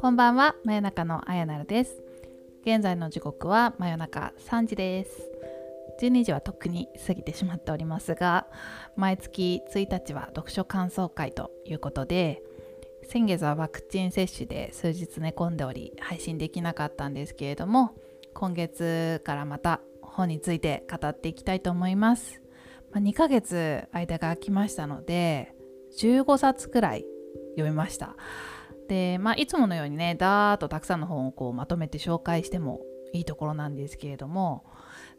こんばんは真夜中のあやなるです。現在の時刻は真夜中3時です。12時はとっくに過ぎてしまっておりますが毎月1日は読書感想会ということで先月はワクチン接種で数日寝込んでおり配信できなかったんですけれども今月からまた本について語っていきたいと思います、まあ、2ヶ月間が空きましたので15冊くらい読みました。で、まあ、いつものようにねダーッとたくさんの本をこうまとめて紹介してもいいところなんですけれども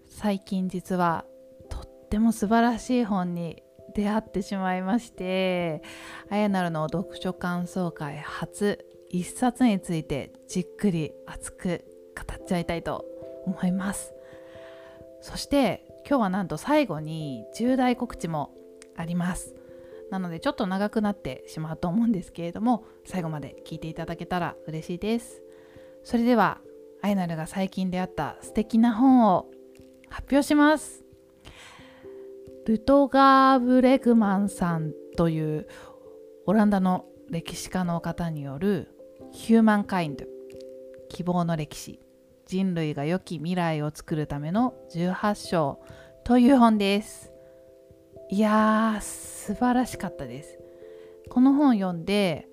最近実はとっても素晴らしい本に出会ってしまいましてあやなるの読書感想会初一冊についてじっくり熱く語っちゃいたいと思います。そして今日はなんと最後に重大告知もあります。なのでちょっと長くなってしまうと思うんですけれども最後まで聞いていただけたら嬉しいです。それではアイナルが最近出会った素敵な本を発表します。ルトガー・ブレグマンさんというオランダの歴史家の方による「ヒューマンカインド希望の歴史。人類が良き未来を作るための18章」という本です。いやー素晴らしかったです。この本読んで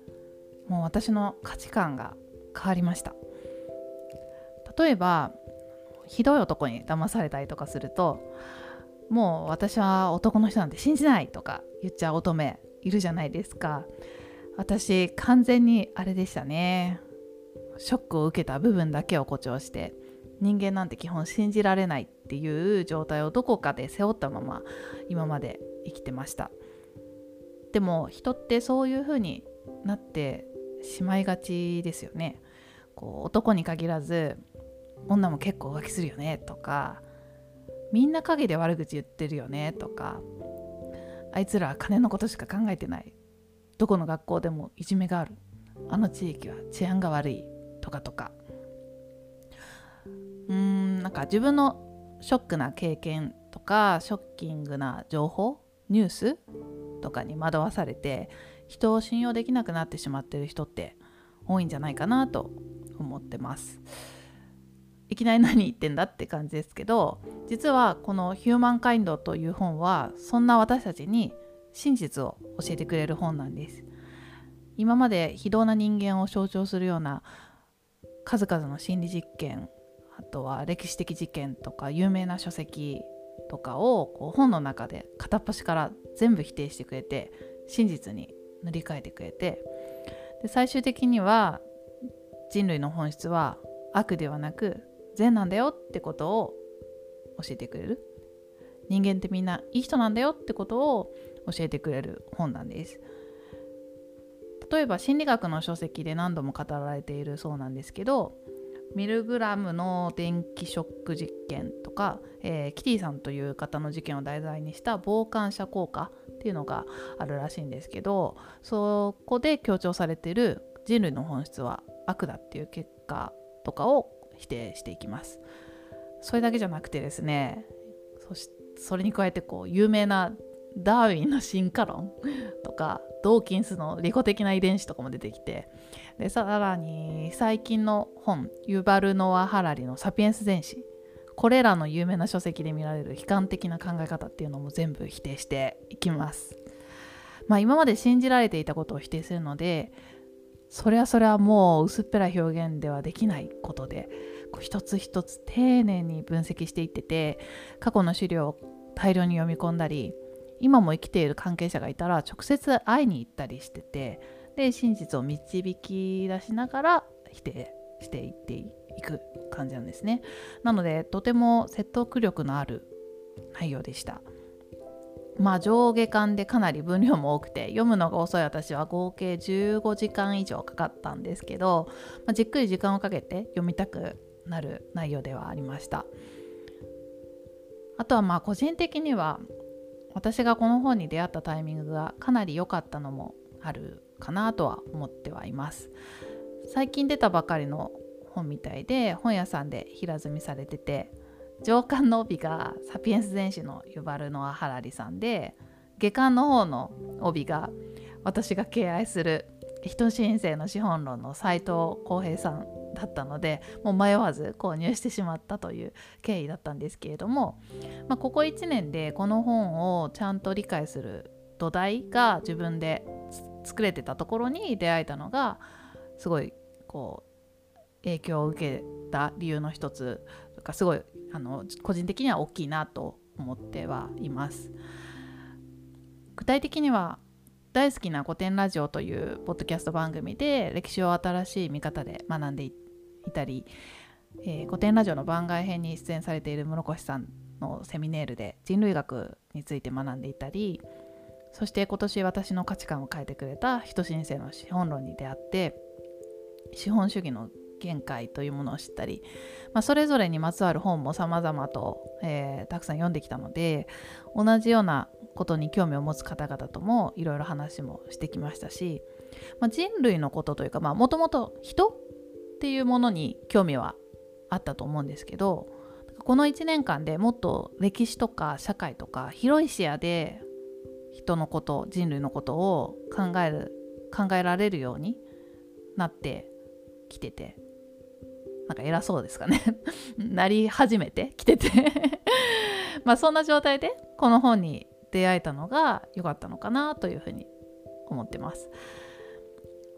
もう私の価値観が変わりました。例えばひどい男に騙されたりとかするともう私は男の人なんて信じないとか言っちゃう乙女いるじゃないですか。私完全にあれでしたね。ショックを受けた部分だけを誇張して人間なんて基本信じられないっていう状態をどこかで背負ったまま今まで生きてました。でも人ってそういう風になってしまいがちですよね。こう男に限らず女も結構浮気するよねとかみんな陰で悪口言ってるよねとかあいつらは金のことしか考えてない。どこの学校でもいじめがある。あの地域は治安が悪い。とかとかうーんなんか自分のショックな経験とかショッキングな情報ニュースとかに惑わされて人を信用できなくなってしまってる人って多いんじゃないかなと思ってます。いきなり何言ってんだって感じですけど実はこの「ヒューマンカインド」という本はそんな私たちに真実を教えてくれる本なんです。今まで非道な人間を象徴するような数々の心理実験あとは歴史的事件とか有名な書籍とかをこう本の中で片っ端から全部否定してくれて真実に塗り替えてくれて。で最終的には人類の本質は悪ではなく善なんだよってことを教えてくれる。人間ってみんないい人なんだよってことを教えてくれる本なんです。例えば心理学の書籍で何度も語られているそうなんですけどミルグラムの電気ショック実験とか、えー、キティさんという方の事件を題材にした傍観者効果っていうのがあるらしいんですけどそこで強調されてる人類の本質は悪だっていう結果とかを否定していきます。それだけじゃなくてですねそしそれに加えてこう有名なダーウィンの進化論とかドーキンスの利己的な遺伝子とかも出てきてでさらに最近の本ユバルノア・ハラリの「サピエンス全史」これらの有名な書籍で見られる悲観的な考え方っていうのも全部否定していきます。まあ、今まで信じられていたことを否定するのでそれはそれはもう薄っぺらい表現ではできないことでこう一つ一つ丁寧に分析していってて過去の資料を大量に読み込んだり今も生きている関係者がいたら直接会いに行ったりしててで真実を導き出しながら否定していっていく感じなんですね。なのでとても説得力のある内容でした。まあ上下巻でかなり分量も多くて読むのが遅い私は合計15時間以上かかったんですけど、まあ、じっくり時間をかけて読みたくなる内容ではありました。あとはまあ個人的には私がこの本に出会ったタイミングがかなり良かったのもあるかなとは思ってはいます。最近出たばかりの本みたいで本屋さんで平積みされてて上巻の帯がサピエンス全史のユバルノア・ハラリさんで下巻の方の帯が私が敬愛する人申請の資本論の斉藤浩平さんだったのでもう迷わず購入してしまったという経緯だったんですけれども、まあ、ここ1年でこの本をちゃんと理解する土台が自分で作れてたところに出会えたのがすごいこう影響を受けた理由の一つとかすごいあの個人的には大きいなと思ってはいます。具体的には大好きな古典ラジオというポッドキャスト番組で歴史を新しい見方で学んでいいたり、えー、古典ラジオの番外編に出演されている室越さんのセミネールで人類学について学んでいたりそして今年私の価値観を変えてくれた人申請の資本論に出会って資本主義の限界というものを知ったり、まあ、それぞれにまつわる本も様々と、えー、たくさん読んできたので同じようなことに興味を持つ方々ともいろいろ話もしてきましたし、まあ、人類のことというかもともと人っていうものに興味はあったと思うんですけどこの1年間でもっと歴史とか社会とか広い視野で人のこと人類のことを考える考えられるようになってきててなんか偉そうですかね なり始めてきてて まあそんな状態でこの本に出会えたのが良かったのかなというふうに思ってます。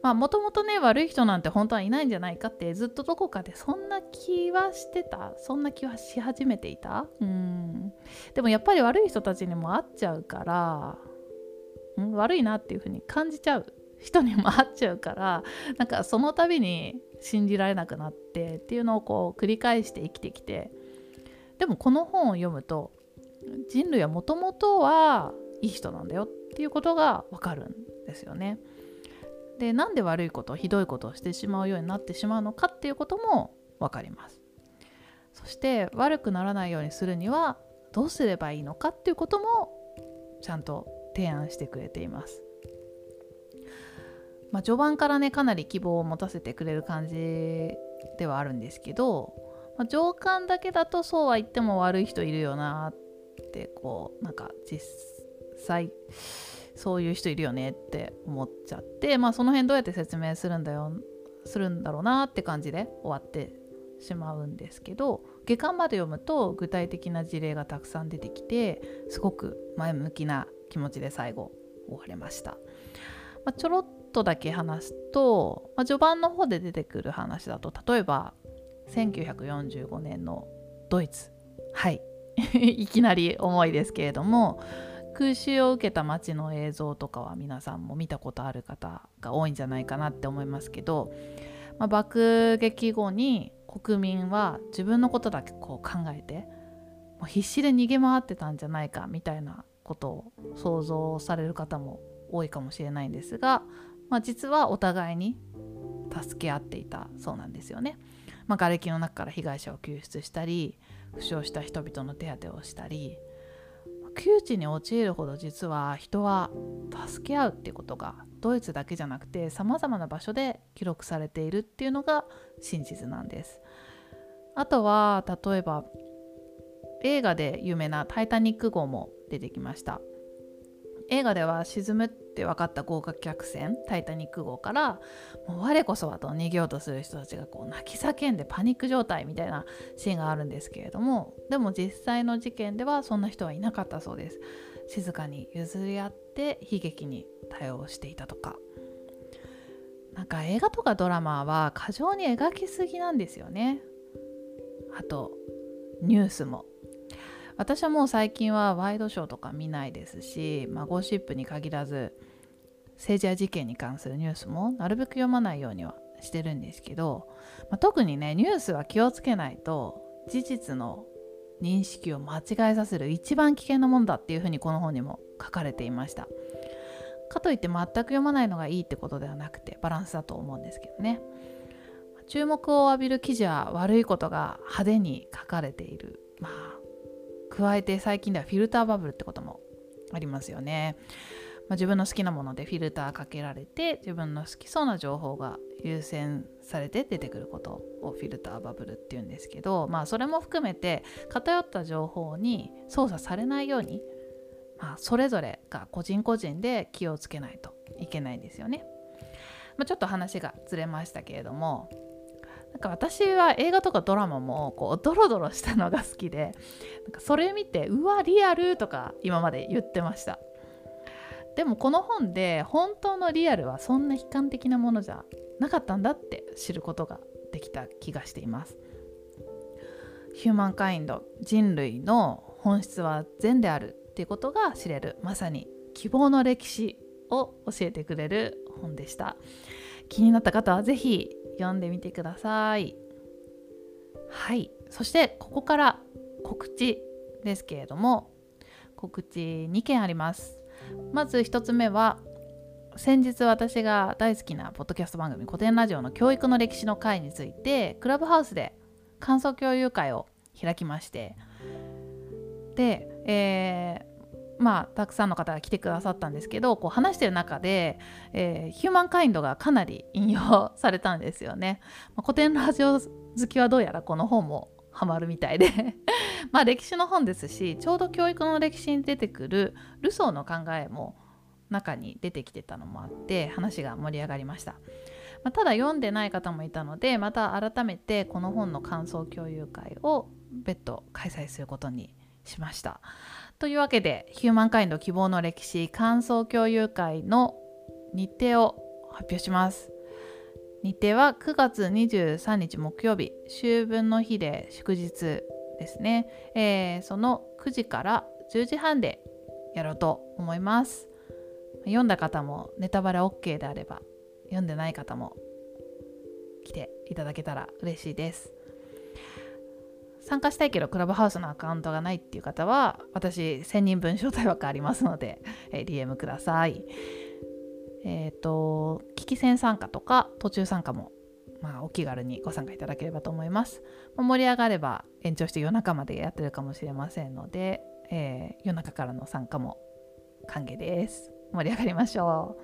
まあもともとね悪い人なんて本当はいないんじゃないかってずっとどこかでそんな気はしてた？そんな気はし始めていた？うん。でもやっぱり悪い人たちにも会っちゃうからん悪いなっていうふうに感じちゃう。人にも会っちゃうからなんかその度に信じられなくなってっていうのをこう繰り返して生きてきて。でもこの本を読むと人類はもともとはいい人なんだよっていうことがわかるんですよね。でなんで悪いことひどいことをしてしまうようになってしまうのかっていうことも分かります。そして悪くならないようにするにはどうすればいいのかっていうこともちゃんと提案してくれています。まあ、序盤からねかなり希望を持たせてくれる感じではあるんですけど、まあ、上巻だけだとそうは言っても悪い人いるよなってこうなんか実際そういう人いるよねって思っちゃってまあその辺どうやって説明するんだよするんだろうなって感じで終わってしまうんですけど下巻まで読むと具体的な事例がたくさん出てきてすごく前向きな気持ちで最後終われました、まあ、ちょろっとだけ話すと、まあ、序盤の方で出てくる話だと例えば1945年のドイツ。はい。いきなり重いですけれども空襲を受けた街の映像とかは皆さんも見たことある方が多いんじゃないかなって思いますけど、まあ、爆撃後に国民は自分のことだけこう考えてもう必死で逃げ回ってたんじゃないかみたいなことを想像される方も多いかもしれないんですが、まあ、実はお互いに助け合っていたそうなんですよね。まあ、瓦礫の中から被害者を救出したり負傷した人々の手当てをしたり窮地に陥るほど実は人は助け合うっていうことがドイツだけじゃなくてさまざまな場所で記録されているっていうのが真実なんです。あとは例えば映画で有名な「タイタニック号」も出てきました。映画では沈むって分かった豪華客船タイタニック号からもう我こそはと逃げようとする人たちがこう泣き叫んでパニック状態みたいなシーンがあるんですけれどもでも実際の事件ではそんな人はいなかったそうです。静かに譲り合って悲劇に対応していたとか。なんか映画とかドラマは過剰に描きすぎなんですよね。あとニュースも。私はもう最近はワイドショーとか見ないですし、まあ、ゴシップに限らず政治や事件に関するニュースもなるべく読まないようにはしてるんですけど、まあ、特にねニュースは気をつけないと事実の認識を間違えさせる一番危険なもんだっていうふうにこの本にも書かれていました。かといって全く読まないのがいいってことではなくてバランスだと思うんですけどね。注目を浴びる記事は悪いことが派手に書かれている。まあ加えて最近ではフィルターバブルってこともありますよね。まあ、自分の好きなものでフィルターかけられて自分の好きそうな情報が優先されて出てくることをフィルターバブルっていうんですけどまあそれも含めて偏った情報に操作されないようにまあ、それぞれが個人個人で気をつけないといけないんですよね。まあ、ちょっと話がずれましたけれどもなんか私は映画とかドラマもこうドロドロしたのが好きでなんかそれ見てうわリアルとか今まで言ってました。でもこの本で本当のリアルはそんな悲観的なものじゃなかったんだって知ることができた気がしています。ヒューマンカインド人類の本質は善であるっていうことが知れる。まさに希望の歴史を教えてくれる本でした。気になった方は是非読んでみてください。はい。そしてここから告知ですけれども告知2件あります。まず1つ目は先日私が大好きなポッドキャスト番組古典ラジオの教育の歴史の会についてクラブハウスで感想共有会を開きましてで、え、まあたくさんの方が来てくださったんですけどこう話してる中で、えー、ヒューマンカインドがかなり引用されたんですよね。まあ、古典ラジオ好きはどうやらこの本もハマるみたいで。まあ歴史の本ですしちょうど教育の歴史に出てくるルソーの考えも中に出てきてたのもあって話が盛り上がりました、まあ、ただ読んでない方もいたのでまた改めてこの本の感想共有会を別途開催することにしました。というわけでヒューマンカインド希望の歴史感想共有会の日程を発表します。日程は9月23日木曜日秋分の日で祝日ですね、えー、その9時から10時半でやろうと思います。読んだ方もネタバレ OK であれば読んでない方も来ていただけたら嬉しいです。参加したいけどクラブハウスのアカウントがないっていう方は私1000人分招待枠ありますので、えー、DM くださいえっ、ー、と聞き戦参加とか途中参加もまあ、お気軽にご参加いただければと思います。盛り上がれば延長して夜中までやってるかもしれませんので、えー、夜中からの参加も歓迎です。盛り上がりましょう。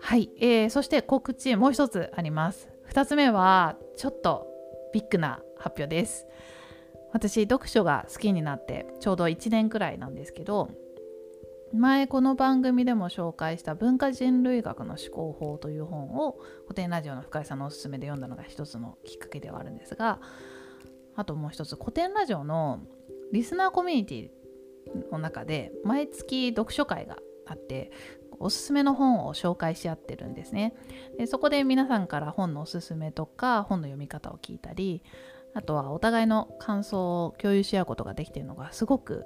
はい、えー、そして告知もう一つあります。2つ目はちょっとビッグな発表です。私読書が好きになってちょうど1年くらいなんですけど前この番組でも紹介した文化人類学の思考法という本を古典ラジオの深井さんのおすすめで読んだのが一つのきっかけではあるんですがあともう一つ古典ラジオのリスナーコミュニティの中で毎月読書会があっておすすめの本を紹介し合ってるんですねでそこで皆さんから本のおすすめとか本の読み方を聞いたりあとはお互いの感想を共有し合うことができているのがすごく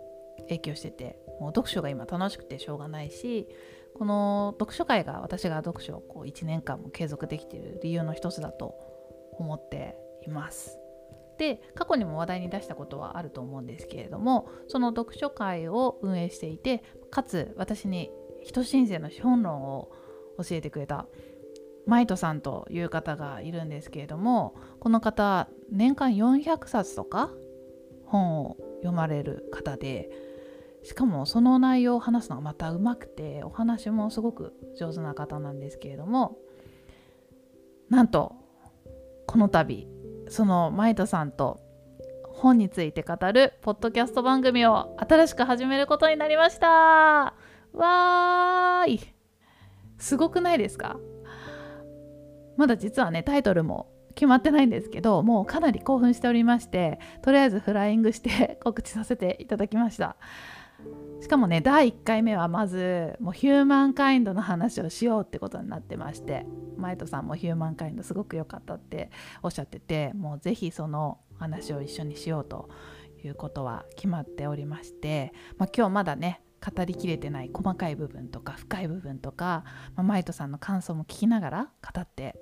影響しててもう読書が今楽しくてしょうがないしこの読書会が私が読書をこう1年間も継続できている理由の一つだと思っています。で過去にも話題に出したことはあると思うんですけれどもその読書会を運営していてかつ私に人申請の資本論を教えてくれたマイトさんという方がいるんですけれどもこの方年間400冊とか本を読まれる方でしかもその内容を話すのがまたうまくてお話もすごく上手な方なんですけれどもなんとこの度そのマイトさんと本について語るポッドキャスト番組を新しく始めることになりました。わーい。すごくないですか？まだ実はねタイトルも決まってないんですけどもうかなり興奮しておりましてとりあえずフライングして 告知させていただきました。しかもね第1回目はまずもうヒューマンカインドの話をしようってことになってましてマイトさんもヒューマンカインドすごく良かったっておっしゃっててもう是非その話を一緒にしようということは決まっておりまして、まあ、今日まだね語りきれてない細かい部分とか深い部分とか、まあ、マイトさんの感想も聞きながら語って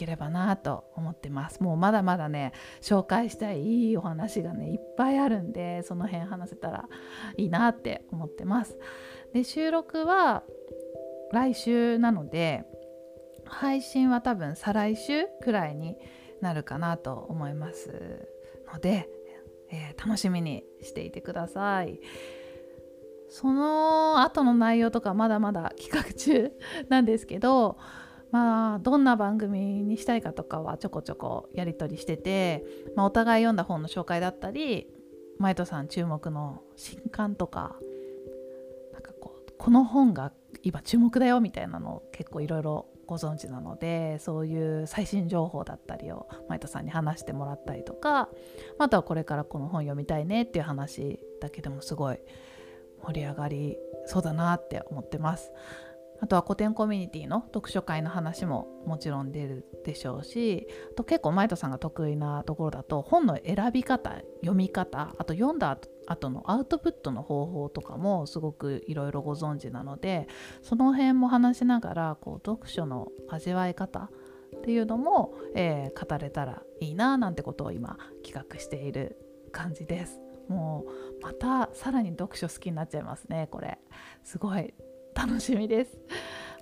ければなと思ってます。もうまだまだね紹介したいいいお話がねいっぱいあるんでその辺話せたらいいなって思ってます。で収録は来週なので配信は多分再来週くらいになるかなと思いますので、えー、楽しみにしていてください。その後の内容とかまだまだ企画中なんですけどまあどんな番組にしたいかとかはちょこちょこやり取りしてて、まあ、お互い読んだ本の紹介だったりマイトさん注目の新刊とかこうこの本が今注目だよみたいなのを結構いろいろご存知なのでそういう最新情報だったりを前田さんに話してもらったりとかあとはこれからこの本読みたいねっていう話だけでもすごい盛り上がりそうだなって思ってます。あとは古典コミュニティの読書会の話ももちろん出るでしょうしあと結構マイトさんが得意なところだと本の選び方読み方あと読んだ後のアウトプットの方法とかもすごくいろいろご存知なのでその辺も話しながらこう読書の味わい方っていうのも、えー、語れたらいいななんてことを今企画している感じです。もうまたさらに読書好きになっちゃいますねこれすごい楽しみです。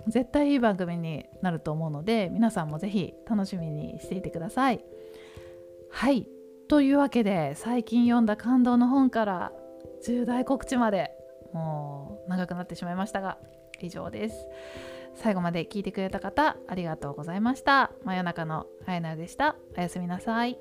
絶対いい番組になると思うので皆さんも是非楽しみにしていてください。はい。というわけで最近読んだ感動の本から重大告知までもう長くなってしまいましたが以上です。最後まで聞いてくれた方ありがとうございました。真夜中のあやなでした。おやすみなさい。